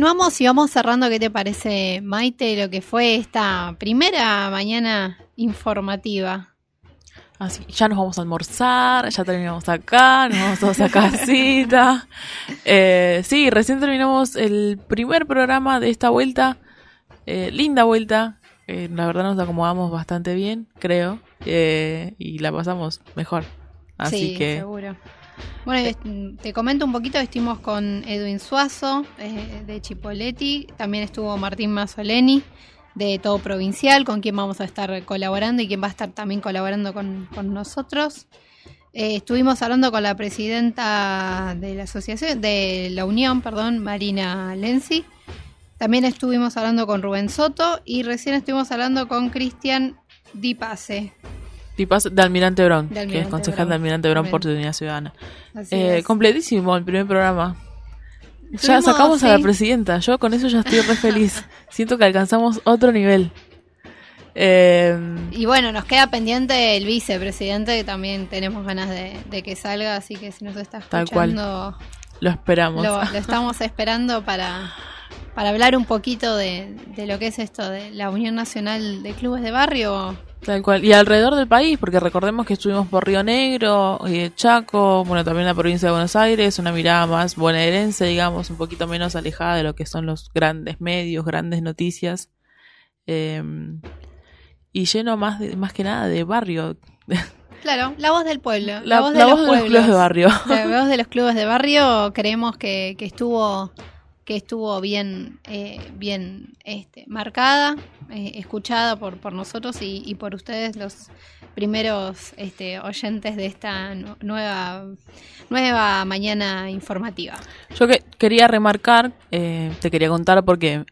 Continuamos y vamos cerrando. ¿Qué te parece, Maite, lo que fue esta primera mañana informativa? Así, ya nos vamos a almorzar, ya terminamos acá, nos vamos todos a casita. *laughs* Eh, sí, recién terminamos el primer programa de esta vuelta. Eh, linda vuelta. Eh, la verdad nos acomodamos bastante bien, creo. eh, y la pasamos mejor. Así sí, que seguro. Bueno, y te comento un poquito, estuvimos con Edwin Suazo eh, de Chipoletti, también estuvo Martín Mazzoleni de Todo Provincial, con quien vamos a estar colaborando y quien va a estar también colaborando con, con nosotros. Eh, estuvimos hablando con la presidenta de la asociación, de la Unión, perdón, Marina Lenzi. También estuvimos hablando con Rubén Soto y recién estuvimos hablando con Cristian Di Pase. Tipas de Almirante De que es concejal de Almirante Brón por. Unidad Ciudadana. Eh, completísimo el primer programa. Ya sacamos a la presidenta. Yo con eso ya estoy re feliz. *laughs* Siento que alcanzamos otro nivel. Eh, Y bueno, nos queda pendiente el vicepresidente, que también tenemos ganas de, de que salga, así que si nos está Tal cual. escuchando, lo esperamos. lo, lo estamos *laughs* esperando para, para hablar un poquito de, de lo que es esto de la Unión Nacional de Clubes de Barrio. Tal cual. Y alrededor del país, porque recordemos que estuvimos por Río Negro, eh, Chaco, bueno, también la provincia de Buenos Aires, una mirada más bonaerense, digamos, un poquito menos alejada de lo que son los grandes medios, grandes noticias. Eh, y lleno más, de, más que nada de barrio. *laughs* Claro, la voz del pueblo, la, La, voz de la los voz de los clubes de barrio. La voz de los clubes de barrio creemos que, que estuvo que estuvo bien eh, bien este, marcada, eh, escuchada por, por nosotros y, y por ustedes los primeros este, oyentes de esta nu- nueva nueva mañana informativa. Yo que quería remarcar, eh, te quería contar porque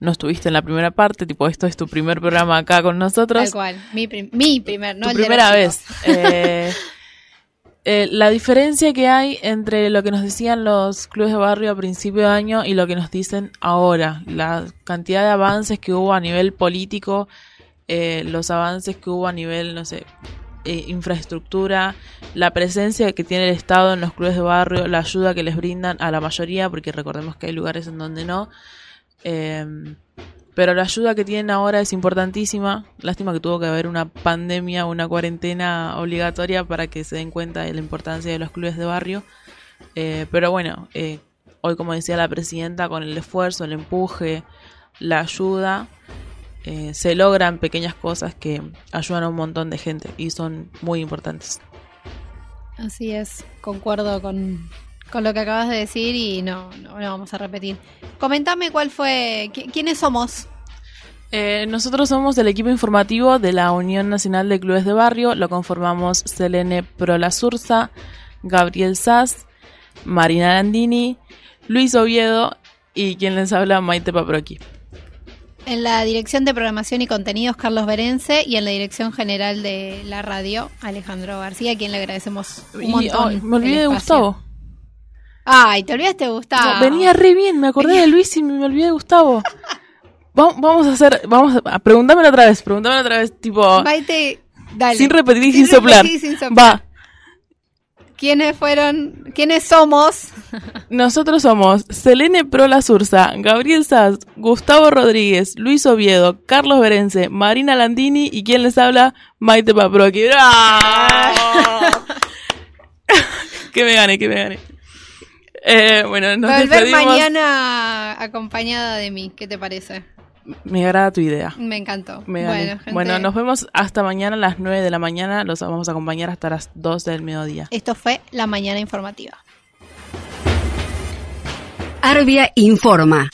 no estuviste en la primera parte, tipo esto es tu primer programa acá con nosotros. Tal cual, mi, prim- mi primer, no tu el de primera vez. *laughs* Eh, eh, la diferencia que hay entre lo que nos decían los clubes de barrio a principio de año y lo que nos dicen ahora, la cantidad de avances que hubo a nivel político, eh, los avances que hubo a nivel, no sé, eh, infraestructura, la presencia que tiene el Estado en los clubes de barrio, la ayuda que les brindan a la mayoría, porque recordemos que hay lugares en donde no. Pero la ayuda que tienen ahora es importantísima. Lástima que tuvo que haber una pandemia, una cuarentena obligatoria para que se den cuenta de la importancia de los clubes de barrio. Eh, pero bueno, eh, hoy como decía la presidenta, con el esfuerzo, el empuje, la ayuda, eh, se logran pequeñas cosas que ayudan a un montón de gente y son muy importantes. Así es, concuerdo con, con lo que acabas de decir y no, no, no vamos a repetir. Comentame cuál fue, qui- quiénes somos. Eh, nosotros somos el equipo informativo de la Unión Nacional de Clubes de Barrio. Lo conformamos Selene Prolasursa, Gabriel Sass, Marina Landini, Luis Oviedo y quien les habla, Maite Paproqui. En la dirección de programación y contenidos, Carlos Berence, y en la dirección general de la radio, Alejandro García, a quien le agradecemos un Y, montón. me olvidé de espacio. Gustavo. Ay, te olvidaste de Gustavo. No, venía re bien, me acordé de Luis y me olvidé de Gustavo. Va- vamos a hacer, vamos a preguntámelo otra vez, preguntámelo otra vez, tipo, Maite, dale. sin repetir y Sin sin soplar. repetir y sin soplar. Va, ¿Quiénes fueron? ¿Quiénes somos? Nosotros somos Selene Prola Sursa, Gabriel Sass, Gustavo Rodríguez, Luis Oviedo, Carlos Berence, Marina Landini y quien les habla, Maite Paproqui. ¡Bravo! *laughs* *laughs* que me gane, que me gane. Eh, bueno, nos Volver despedimos. mañana acompañada de mí. ¿Qué te parece? Me agrada tu idea. Me encantó. Me bueno, gente, bueno, nos vemos hasta mañana a las 9 de la mañana. Los vamos a acompañar hasta las 12 del mediodía. esto fue la mañana informativa. Arbia informa.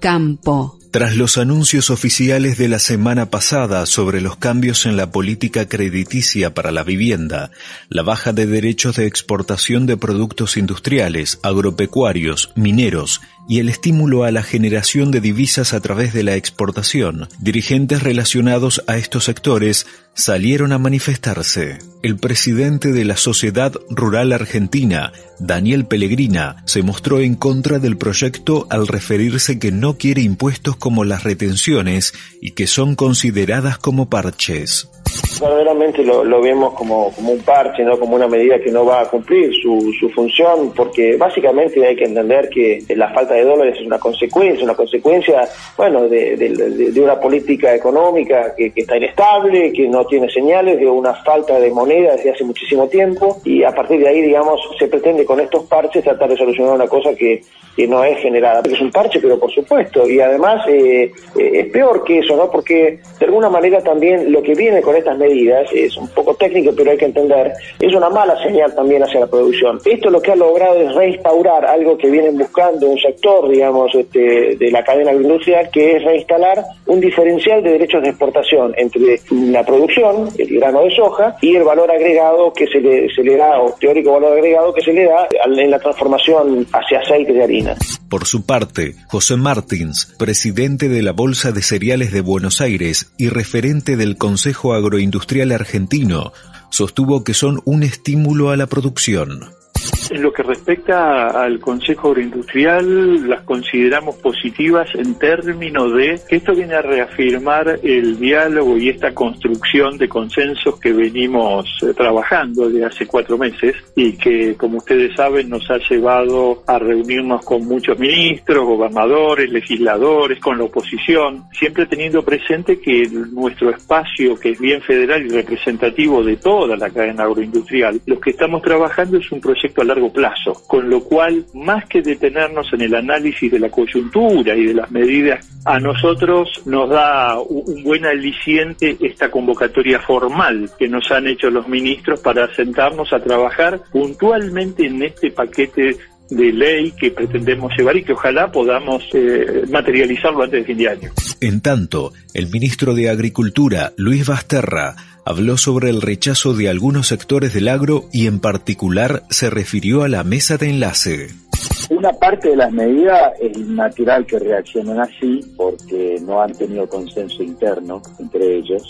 Campo. Tras los anuncios oficiales de la semana pasada sobre los cambios en la política crediticia para la vivienda, la baja de derechos de exportación de productos industriales, agropecuarios, mineros y el estímulo a la generación de divisas a través de la exportación, dirigentes relacionados a estos sectores salieron a manifestarse. El presidente de la Sociedad Rural Argentina, Daniel Pellegrina, se mostró en contra del proyecto al referirse que no quiere impuestos como las retenciones y que son consideradas como parches. Verdaderamente lo, lo vemos como, como un parche, no como una medida que no va a cumplir su, su función, porque básicamente hay que entender que la falta de dólares es una consecuencia, una consecuencia, bueno, de, de- de- de una política económica que, está inestable, que no tiene señales, de una falta de moneda desde hace muchísimo tiempo, y a partir de ahí, digamos, se pretende con estos parches tratar de solucionar una cosa que, que no es generada. Es un parche, pero por supuesto, y además eh, eh, es peor que eso, ¿no? Porque de alguna manera también lo que viene con estas medidas es un poco técnico, pero hay que entender, es una mala señal también hacia la producción. Esto lo que ha logrado es reinstaurar algo que vienen buscando un sector, digamos, este, de la cadena agroindustrial, que es reinstalar un diferencial de derechos de exportación entre la producción, el grano de soja, y el valor agregado que se le, se le da, o teórico valor agregado que se le da en la transformación hacia aceite de harina. Por su parte, José Martins, presidente de la Bolsa de Cereales de Buenos Aires y referente del Consejo Agroindustrial Argentino, sostuvo que son un estímulo a la producción. En lo que respecta al Consejo Agroindustrial, las consideramos positivas en términos de que esto viene a reafirmar el diálogo y esta construcción de consensos que venimos eh, trabajando de hace cuatro meses y que, como ustedes saben, nos ha llevado a reunirnos con muchos ministros, gobernadores, legisladores, con la oposición, siempre teniendo presente que nuestro espacio, que es bien federal y representativo de toda la cadena agroindustrial, lo que estamos trabajando es un a largo plazo, con lo cual, más que detenernos en el análisis de la coyuntura y de las medidas, a nosotros nos da un un buen aliciente esta convocatoria formal que nos han hecho los ministros para sentarnos a trabajar puntualmente en este paquete de ley que pretendemos llevar y que ojalá podamos eh, materializarlo antes de fin de año. En tanto, el ministro de Agricultura, Luis Basterra, habló sobre el rechazo de algunos sectores del agro y en particular se refirió a la mesa de enlace. Una parte de las medidas es natural que reaccionen así porque no han tenido consenso interno entre ellos,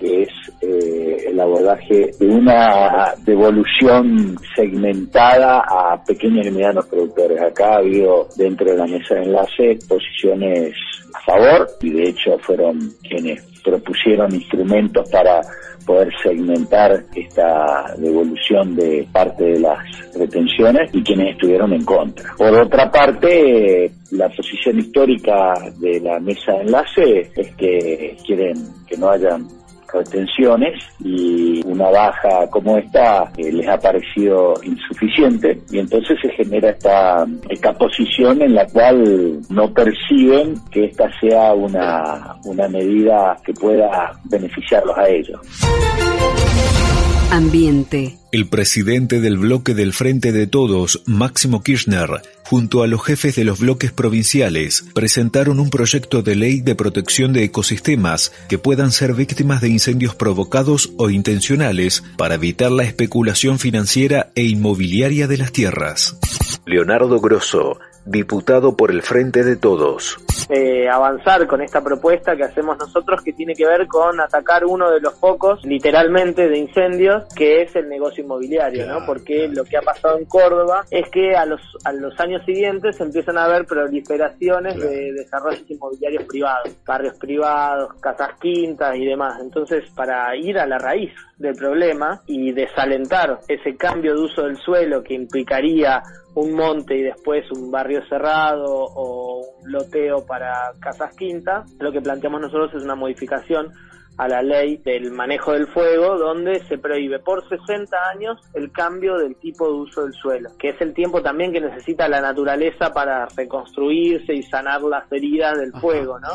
que es eh, el abordaje de una devolución segmentada a pequeños y medianos productores. Acá ha habido dentro de la mesa de enlace posiciones a favor y de hecho fueron quienes propusieron instrumentos para poder segmentar esta devolución de parte de las retenciones y quienes estuvieron en contra. Por otra parte, la posición histórica de la mesa de enlace es que quieren que no hayan retenciones y una baja como esta eh, les ha parecido insuficiente y entonces se genera esta, esta posición en la cual no perciben que esta sea una, una medida que pueda beneficiarlos a ellos. Ambiente. El presidente del bloque del Frente de Todos, Máximo Kirchner, junto a los jefes de los bloques provinciales, presentaron un proyecto de ley de protección de ecosistemas que puedan ser víctimas de incendios provocados o intencionales para evitar la especulación financiera e inmobiliaria de las tierras. Leonardo Grosso, diputado por el Frente de Todos. eh, avanzar con esta propuesta que hacemos nosotros que tiene que ver con atacar uno de los focos literalmente de incendios que es el negocio inmobiliario, ¿no? Porque lo que ha pasado en Córdoba es que a los a los años siguientes empiezan a haber proliferaciones de desarrollos inmobiliarios privados, barrios privados, casas quintas y demás. Entonces, para ir a la raíz del problema y desalentar ese cambio de uso del suelo que implicaría un monte y después un barrio cerrado o un loteo para casas quintas, lo que planteamos nosotros es una modificación a la ley del manejo del fuego, donde se prohíbe por 60 años el cambio del tipo de uso del suelo, que es el tiempo también que necesita la naturaleza para reconstruirse y sanar las heridas del fuego, ¿no?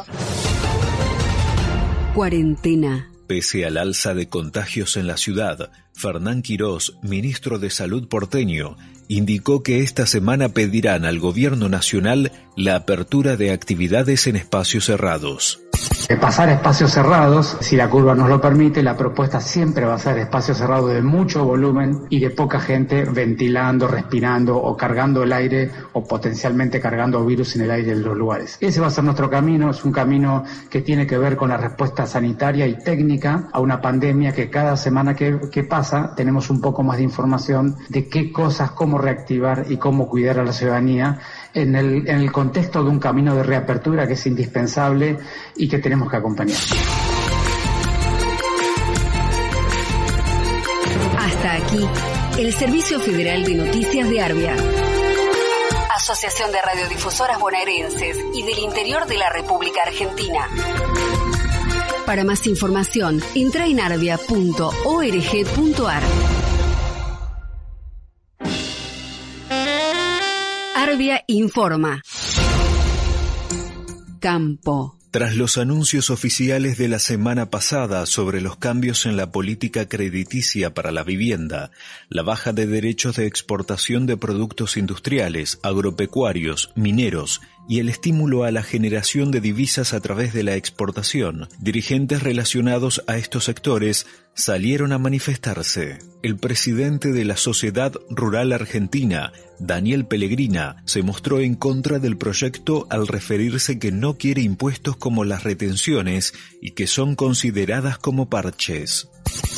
Cuarentena. Pese al alza de contagios en la ciudad, Fernán Quirós, ministro de Salud porteño, indicó que esta semana pedirán al gobierno nacional la apertura de actividades en espacios cerrados. De pasar a espacios cerrados, si la curva nos lo permite, la propuesta siempre va a ser espacios cerrados de mucho volumen y de poca gente ventilando, respirando o cargando el aire o potencialmente cargando virus en el aire de los lugares. Ese va a ser nuestro camino, es un camino que tiene que ver con la respuesta sanitaria y técnica a una pandemia que cada semana que, que pasa tenemos un poco más de información de qué cosas, cómo reactivar y cómo cuidar a la ciudadanía en el, en el contexto de un camino de reapertura que es indispensable y que tenemos que acompañar. aquí el Servicio Federal de Noticias de Arbia. Asociación de Radiodifusoras Bonaerenses y del Interior de la República Argentina. Para más información, entra en arbia.org.ar. Arbia informa. Campo. Tras los anuncios oficiales de la semana pasada sobre los cambios en la política crediticia para la vivienda, la baja de derechos de exportación de productos industriales, agropecuarios, mineros y el estímulo a la generación de divisas a través de la exportación, dirigentes relacionados a estos sectores salieron a manifestarse. El presidente de la Sociedad Rural Argentina, Daniel Pellegrina, se mostró en contra del proyecto al referirse que no quiere impuestos como las retenciones y que son consideradas como parches.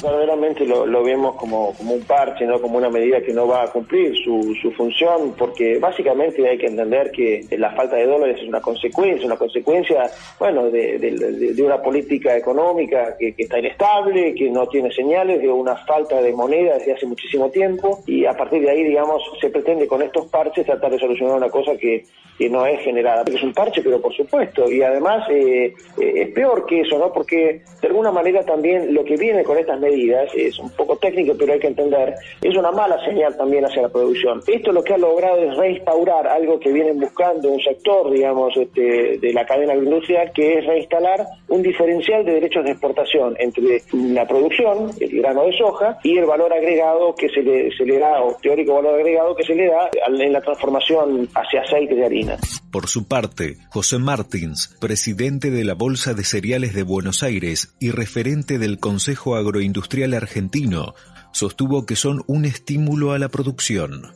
Verdaderamente lo, lo vemos como, como un parche, no como una medida que no va a cumplir su, su función, porque básicamente hay que entender que la falta de dólares es una consecuencia, una consecuencia, bueno, de, de- de- una política económica que, que está inestable, que no tiene señales, de una falta de moneda desde hace muchísimo tiempo, y a partir de ahí, digamos, se pretende con estos parches tratar de solucionar una cosa que, que no es generada. Es un parche, pero por supuesto, y además eh, eh, es peor que eso, ¿no? Porque de alguna manera también lo que viene con estas medidas es un poco técnico, pero hay que entender, es una mala señal también hacia la producción. Esto lo que ha logrado es reinstaurar algo que vienen buscando un sector, digamos, este, de la cadena agroindustrial, que es reinstalar un diferencial de derechos de exportación entre la producción, el grano de soja, y el valor agregado que se le, se le da, o teórico valor agregado que se le da en la transformación hacia aceite de harina. Por su parte, José Martins, presidente de la Bolsa de Cereales de Buenos Aires y referente del Consejo Agroindustrial Argentino, sostuvo que son un estímulo a la producción.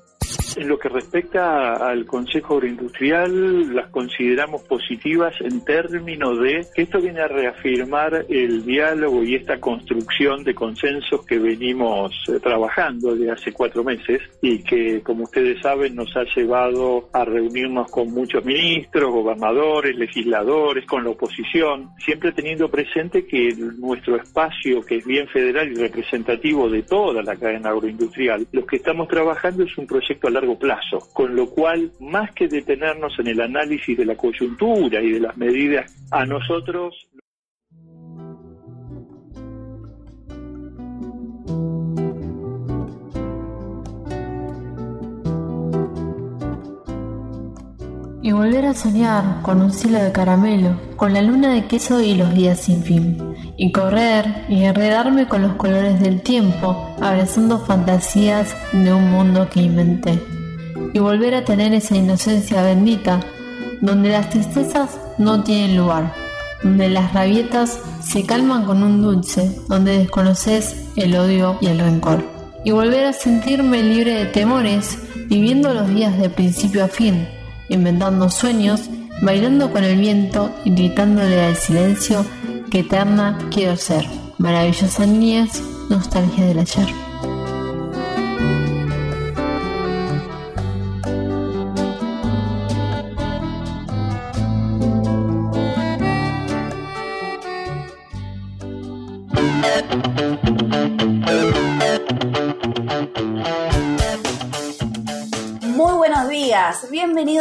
En lo que respecta al Consejo Agroindustrial, las consideramos positivas en términos de que esto viene a reafirmar el diálogo y esta construcción de consensos que venimos eh, trabajando desde hace cuatro meses y que, como ustedes saben, nos ha llevado a reunirnos con muchos ministros, gobernadores, legisladores, con la oposición, siempre teniendo presente que nuestro espacio, que es bien federal y representativo de toda la cadena agroindustrial, lo que estamos trabajando es un proyecto a largo plazo, con lo cual, más que detenernos en el análisis de la coyuntura y de las medidas, a nosotros Y volver a soñar con un cielo de caramelo, con la luna de queso y los días sin fin. Y correr y enredarme con los colores del tiempo, abrazando fantasías de un mundo que inventé. Y volver a tener esa inocencia bendita, donde las tristezas no tienen lugar, donde las rabietas se calman con un dulce, donde desconoces el odio y el rencor. Y volver a sentirme libre de temores, viviendo los días de principio a fin, inventando sueños, bailando con el viento y gritándole al silencio que eterna quiero ser. Maravillosa niñez, nostalgia del ayer.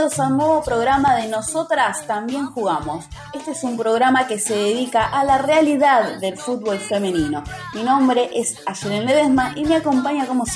A un nuevo programa de Nosotras también jugamos. Este es un programa que se dedica a la realidad del fútbol femenino. Mi nombre es Ayelen Ledesma y me acompaña como siempre